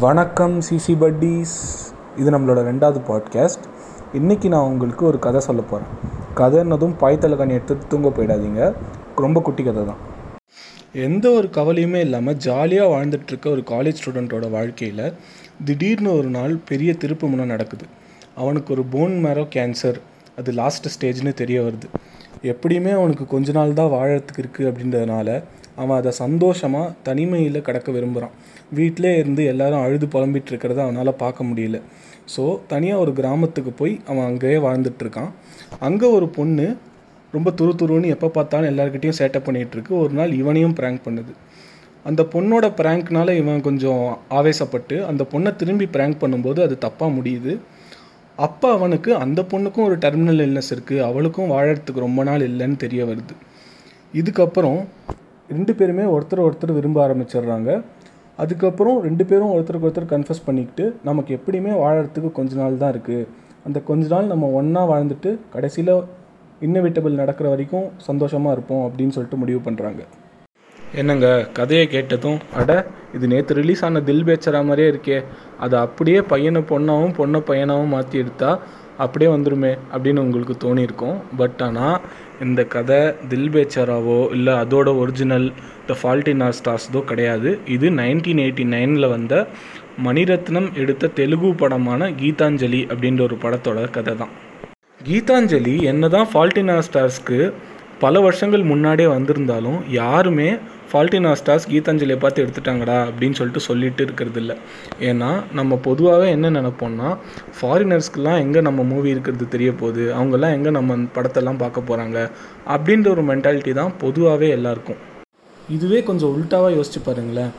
வணக்கம் CC buddies. இது நம்மளோட ரெண்டாவது பாட்காஸ்ட் இன்றைக்கி நான் உங்களுக்கு ஒரு கதை சொல்ல போகிறேன் கதைன்னதும் பாய்த்தலகாணி எடுத்து தூங்க போயிடாதீங்க. ரொம்ப குட்டி கதை தான். எந்த ஒரு கவலையுமே இல்லாமல் ஜாலியாக வாழ்ந்துட்டுருக்க ஒரு காலேஜ் ஸ்டூடெண்ட்டோட வாழ்க்கையில் திடீர்னு ஒரு நாள் பெரிய திருப்பு முனை நடக்குது. அவனுக்கு ஒரு போன் மேரோ கேன்சர் அது லாஸ்ட் ஸ்டேஜ்னு தெரிய வருது. எப்படியுமே அவனுக்கு கொஞ்ச நாள் தான் வாழறதுக்கு இருக்குது அப்படின்றதுனால அவன் அதை சந்தோஷமாக தனிமையில் கடக்க விரும்புகிறான் வீட்டிலே இருந்து எல்லாரும் அழுது புலம்பிட்டு இருக்கிறத அவனால் பார்க்க முடியல. ஸோ தனியாக ஒரு கிராமத்துக்கு போய் அவன் அங்கேயே வாழ்ந்துட்டுருக்கான் அங்கே ஒரு பொண்ணு ரொம்ப துரு துருன்னு எப்போ பார்த்தாலும் எல்லாருக்கிட்டையும் சேட்டப் பண்ணிகிட்ருக்கு ஒரு நாள் இவனையும் ப்ராங்க் பண்ணுது. அந்த பொண்ணோட ப்ராங்க்னால இவன் கொஞ்சம் ஆவேசப்பட்டு அந்த பொண்ணை திரும்பி ப்ராங்க் பண்ணும்போது அது தப்பாக முடியுது. அப்போ அவனுக்கு அந்த பொண்ணுக்கும் ஒரு டெர்மினல் இல்னஸ் இருக்குது அவளுக்கும் வாழறதுக்கு ரொம்ப நாள் இல்லைன்னு தெரிய வருது. இதுக்கப்புறம் ரெண்டு பேருமே ஒருத்தர் ஒருத்தர் விரும்ப ஆரம்பிச்சிடுறாங்க. அதுக்கப்புறம் ரெண்டு பேரும் ஒருத்தருக்கு ஒருத்தர் கன்ஃபஸ் பண்ணிக்கிட்டு நமக்கு எப்படியுமே வாழறதுக்கு கொஞ்ச நாள் தான் இருக்குது அந்த கொஞ்ச நாள் நம்ம ஒன்றா வாழ்ந்துட்டு கடைசியில் இன்னவிட்டபிள் நடக்கிற வரைக்கும் சந்தோஷமாக இருப்போம் அப்படின்னு சொல்லிட்டு முடிவு பண்ணுறாங்க என்னங்க கதையை கேட்டதும் அட இது நேற்று ரிலீஸ் ஆன தில் பேச்சரா மாதிரியே இருக்கே. அதை அப்படியே பையனை பொண்ணாகவும் பொண்ணை பையனாகவும் மாற்றி எடுத்தா அப்படியே வந்துருமே அப்படின்னு உங்களுக்கு தோணியிருக்கும். பட் ஆனால் இந்த கதை தில் பேச்சாராவோ இல்லை அதோட ஒரிஜினல் த ஃபால்ட் ஆர் ஸ்டார்ஸ்தோ கிடையாது. இது நைன்டீன் எயிட்டி நைனில் வந்த மணிரத்னம் எடுத்த தெலுங்கு படமான கீதாஞ்சலி அப்படின்ற ஒரு படத்தோட கதை தான். கீதாஞ்சலி என்ன தான் இன் ஆர் ஸ்டார்ஸ்க்கு பல வருஷங்கள் முன்னாடியே வந்திருந்தாலும் யாருமே ஃபால்டினாஸ்டாஸ் கீதாஞ்சலியை பார்த்து எடுத்துட்டாங்கடா அப்படின்னு சொல்லிட்டு சொல்லிட்டு இருக்கிறது இல்லை. ஏன்னா நம்ம பொதுவாகவே என்ன நினப்போம்னா ஃபாரினர்ஸ்க்கெலாம் எங்கே நம்ம மூவி இருக்கிறது தெரிய போகுது அவங்கெல்லாம் எங்கே நம்ம படத்தெல்லாம் பார்க்க போகிறாங்க அப்படின்ற ஒரு மென்டாலிட்டி தான் பொதுவாகவே எல்லாருக்கும். இதுவே கொஞ்சம் உல்ட்டாவாக யோசிச்சு பாருங்களேன்.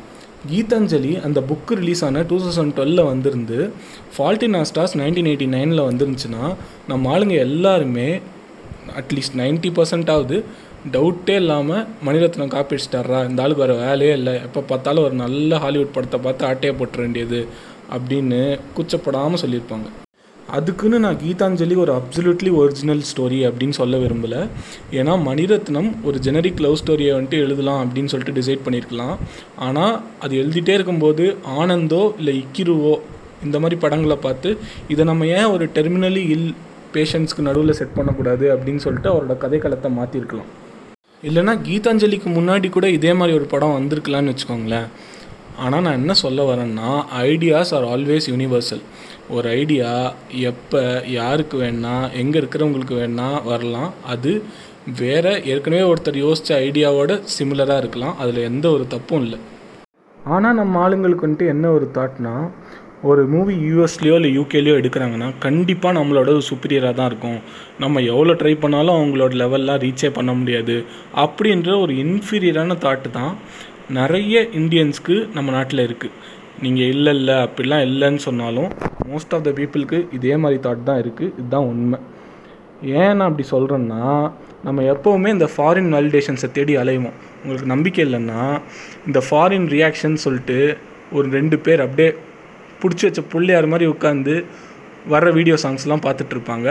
கீதாஞ்சலி அந்த புக்கு ரிலீஸ் ஆன டூ தௌசண்ட் டுவெலில் வந்திருந்து ஃபால்ட்டினா ஸ்டார்ஸ் நைன்டீன் எயிட்டி நைனில் வந்துருந்துச்சுன்னா நம்ம ஆளுங்க எல்லாருமே அட்லீஸ்ட் நைன்ட்டி பர்சன்டாவது டவுட்டே இல்லாமல் மணிரத்னம் காப்பி அடிச்சிட்டாரா இந்த ஆளுக்கு வேறு வேலையே இல்லை. எப்போ பார்த்தாலும் ஒரு நல்ல ஹாலிவுட் படத்தை பார்த்து ஆட்டையை போட்டுற வேண்டியது அப்படின்னு கூச்சப்படாமல் சொல்லியிருப்பாங்க. அதுக்குன்னு நான் கீதாஞ்சலி ஒரு அப்சல்யூட்லி ஒரிஜினல் ஸ்டோரி அப்படின்னு சொல்ல விரும்பலை. ஏன்னா மணிரத்னம் ஒரு ஜெனரிக் லவ் ஸ்டோரியை வந்துட்டு எழுதலாம் அப்படின்னு சொல்லிட்டு டிசைட் பண்ணியிருக்கலாம். ஆனால் அது எழுதிட்டே இருக்கும்போது ஆனந்தோ இல்லை இக்கிருவோ இந்த மாதிரி படங்களை பார்த்து இதை நம்ம ஏன் ஒரு டெர்மினலி இல் பேஷண்ட்ஸ்க்கு நடுவில் செட் பண்ணக்கூடாது அப்படின்னு சொல்லிட்டு அவரோட கதைக்களத்தை மாற்றிருக்கலாம் இல்லைனா கீதாஞ்சலிக்கு முன்னாடி கூட இதே மாதிரி ஒரு படம் வந்திருக்கலான்னு வச்சுக்கோங்களேன். ஆனால் நான் என்ன சொல்ல வரேன்னா ஐடியாஸ் ஆர் ஆல்வேஸ் யூனிவர்சல் ஒரு ஐடியா எப்போ யாருக்கு வேணால் எங்கே இருக்கிறவங்களுக்கு வேணால் வரலாம். அது வேறு ஏற்கனவே ஒருத்தர் யோசித்த ஐடியாவோட சிமிலராக இருக்கலாம். அதில் எந்த ஒரு தப்பும் இல்லை. ஆனால் நம்ம ஆளுங்களுக்கு வந்துட்டு என்ன ஒரு தாட்னா ஒரு மூவி யூஎஸ்லேயோ இல்லை யூகேலேயோ எடுக்கிறாங்கன்னா கண்டிப்பாக நம்மளோட சுப்பீரியராக தான் இருக்கும். நம்ம எவ்வளோ ட்ரை பண்ணாலும் அவங்களோட லெவல்லாம் ரீச்சே பண்ண முடியாது. அப்படின்ற ஒரு இன்ஃபீரியரான தாட்டு தான் நிறைய இந்தியன்ஸ்க்கு நம்ம நாட்டில் இருக்குது நீங்கள் இல்லை இல்லை அப்படிலாம் இல்லைன்னு சொன்னாலும் மோஸ்ட் ஆஃப் த பீப்புளுக்கு இதே மாதிரி தாட் தான் இருக்குது இதுதான் உண்மை. ஏன் நான் அப்படி சொல்கிறேன்னா நம்ம எப்போவுமே இந்த ஃபாரின் வேலிடேஷன்ஸை தேடி அலைவோம். உங்களுக்கு நம்பிக்கை இல்லைன்னா இந்த ஃபாரின் ரியாக்ஷன் சொல்லிட்டு ஒரு ரெண்டு பேர் அப்படியே பிடிச்சி வச்ச பிள்ளையார் மாதிரி உட்காந்து வர்ற வீடியோ சாங்ஸ்லாம் பார்த்துட்ருப்பாங்க.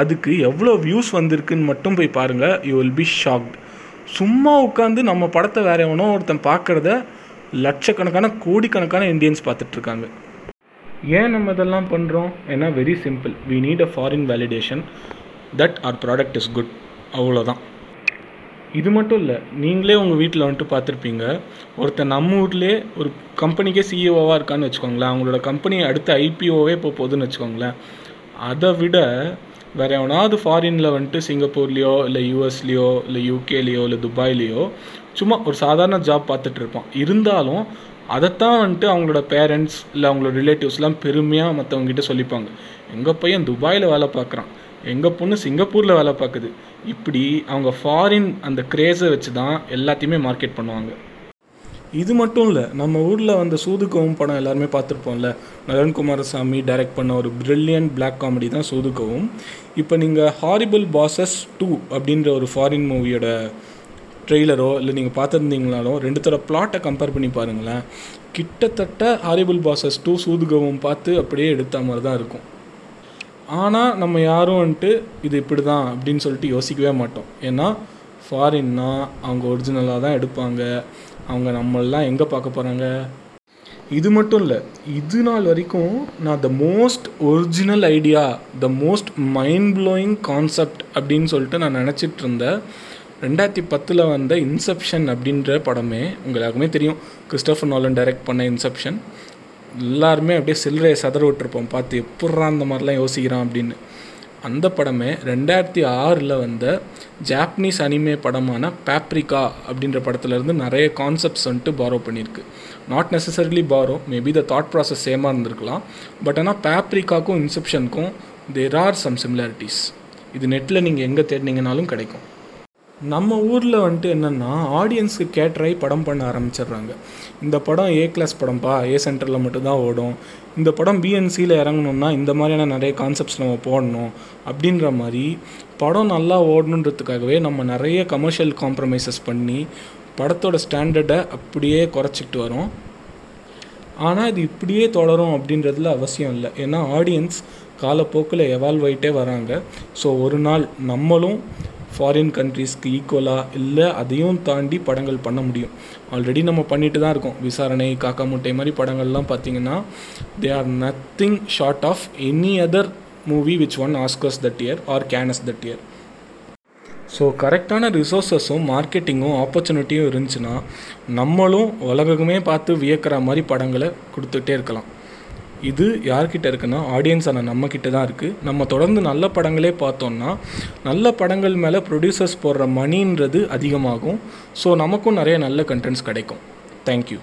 அதுக்கு எவ்வளோ வியூஸ் வந்திருக்குன்னு மட்டும் போய் பாருங்கள் யூ வில் பி ஷாக்ட் சும்மா உட்காந்து நம்ம படத்தை வேற எவனோ ஒருத்தன் பார்க்குறத லட்சக்கணக்கான கோடிக்கணக்கான இந்தியன்ஸ் பார்த்துட்ருக்காங்க. ஏன் நம்ம இதெல்லாம் பண்ணுறோம் ஏன்னா very simple we need a foreign validation that our product is good அவ்வளோதான். இது மட்டும் இல்லை நீங்களே உங்கள் வீட்டில் வந்துட்டு பார்த்துருப்பீங்க ஒருத்தர் நம்ம ஊர்லேயே ஒரு கம்பெனிக்கே சிஇஓவாக இருக்கான்னு வச்சுக்கோங்களேன். அவங்களோட கம்பெனி அடுத்த ஐபிஓவே இப்போ போகுதுன்னு வச்சுக்கோங்களேன். அதை விட வேறு எவனாவது ஃபாரினில் வந்துட்டு சிங்கப்பூர்லேயோ இல்லை யூஎஸ்லேயோ இல்லை யூகேலேயோ இல்லை துபாய்லேயோ சும்மா ஒரு சாதாரண ஜாப் பார்த்துட்டு இருப்பான். இருந்தாலும் அதைத்தான் வந்துட்டு அவங்களோட பேரண்ட்ஸ் இல்லை அவங்களோட ரிலேட்டிவ்ஸ்லாம் பெருமையாக மற்றவங்ககிட்ட சொல்லிப்பாங்க. எங்கள் பையன் துபாயில் வேலை பார்க்குறான் எங்கள் பொண்ணு சிங்கப்பூரில் வேலை பார்க்குது. இப்படி அவங்க ஃபாரின் அந்த க்ரேஸை வச்சு தான் எல்லாத்தையுமே மார்க்கெட் பண்ணுவாங்க. இது மட்டும் இல்லை நம்ம ஊரில் வந்த சூதுகவும் படம் எல்லாருமே பார்த்துருப்போம்ல. நரன் குமாரசாமி டைரக்ட் பண்ண ஒரு பிரில்லியன்ட் பிளாக் காமெடி தான் சூதுகவும். இப்போ நீங்கள் ஹாரிபிள் பாசஸ் டூ அப்படின்ற ஒரு ஃபாரின் மூவியோட ட்ரெய்லரோ இல்லை நீங்கள் பார்த்துருந்தீங்களாலும் தர பிளாட்டை கம்பேர் பண்ணி பாருங்களேன். கிட்டத்தட்ட ஹாரிபிள் பாசஸ் டூ சூதுகவும் பார்த்து அப்படியே எடுத்த மாதிரி தான் இருக்கும். ஆனால் நம்ம யாரும் வந்துட்டு இது இப்படி தான் அப்படின்னு சொல்லிட்டு யோசிக்கவே மாட்டோம். ஏன்னா ஃபாரின்னா அவங்க ஒரிஜினலாக தான் எடுப்பாங்க. அவங்க நம்மளாம் எங்கே பார்க்க போகிறாங்க இது மட்டும் இல்லை இது நாள் வரைக்கும் நான் the most original idea the most mind blowing concept அப்படின்னு சொல்லிட்டு நான் நினச்சிட்டு இருந்தேன் ரெண்டாயிரத்தி பத்தில் வந்த இன்செப்ஷன் அப்படின்ற படமே உங்களுக்குமே தெரியும். கிறிஸ்டோஃபர் நாலன் டைரக்ட் பண்ண இன்செப்ஷன் எல்லாருமே அப்படியே சில்லறையை சதற விட்டுருப்போம். பார்த்து எப்பட்றா அந்த மாதிரிலாம் யோசிக்கிறான் அப்படின்னு. அந்த படமே ரெண்டாயிரத்தி ஆறில் வந்த ஜாப்பனீஸ் அனிமே படமான பேப்ரிகா அப்படின்ற படத்துலேருந்து நிறைய கான்செப்ட்ஸ் வந்துட்டு பாரோ பண்ணியிருக்கு. Not necessarily borrow maybe the thought process சேமாக இருந்திருக்கலாம். பட் ஆனால் பேப்ரிக்காக்கும் இன்செப்ஷனுக்கும் தேர் ஆர் சம் சிமிலாரிட்டிஸ் இது நெட்டில் நீங்கள் எங்கே தேடினீங்கனாலும் கிடைக்கும். நம்ம ஊரில் வந்துட்டு என்னென்னா ஆடியன்ஸுக்கு கேட்டரை படம் பண்ண ஆரம்பிச்சிடுறாங்க. இந்த படம் ஏ கிளாஸ் படம்ப்பா ஏ சென்டரில் மட்டும்தான் ஓடும். இந்த படம் பிஎன்சியில் இறங்கணும்னா இந்த மாதிரியான நிறைய கான்செப்ட்ஸ் நம்ம போடணும். அப்படின்ற மாதிரி படம் நல்லா ஓடணுன்றதுக்காகவே நம்ம நிறைய கமர்ஷியல் காம்ப்ரமைசஸ் பண்ணி படத்தோட ஸ்டாண்டர்டை அப்படியே குறைச்சிக்கிட்டு வரோம். ஆனால் இது இப்படியே தொடரும் அப்படின்றதுல அவசியம் இல்லை. ஏன்னா ஆடியன்ஸ் காலப்போக்கில் எவால்வ் ஆகிட்டே வராங்க. ஸோ ஒரு நாள் நம்மளும் ஃபாரின் கண்ட்ரீஸ்க்கு ஈக்குவலாக இல்லை அதையும் தாண்டி படங்கள் பண்ண முடியும். ஆல்ரெடி நம்ம பண்ணிட்டு தான் இருக்கோம். விசாரணை காக்கா முட்டை மாதிரி படங்கள்லாம் பார்த்தீங்கன்னா they are nothing short of any other movie which won Oscars that year or Cannes that year so கரெக்டான ரிசோர்ஸஸும் மார்க்கெட்டிங்கும் ஆப்பர்ச்சுனிட்டியும் இருந்துச்சுன்னா நம்மளும் உலகமே பார்த்து வியக்கிற மாதிரி படங்களை கொடுத்துட்டே இருக்கலாம். இது யார்கிட்ட இருக்குன்னா ஆடியன்ஸான நம்மக்கிட்ட தான் இருக்குது நம்ம தொடர்ந்து நல்ல படங்களே பார்த்தோம்னா நல்ல படங்கள் மேலே ப்ரொடியூசர்ஸ் போடுற மணின்றது அதிகமாகும். ஸோ நமக்கும் நிறைய நல்ல கண்டென்ட்ஸ் கிடைக்கும். தேங்க்யூ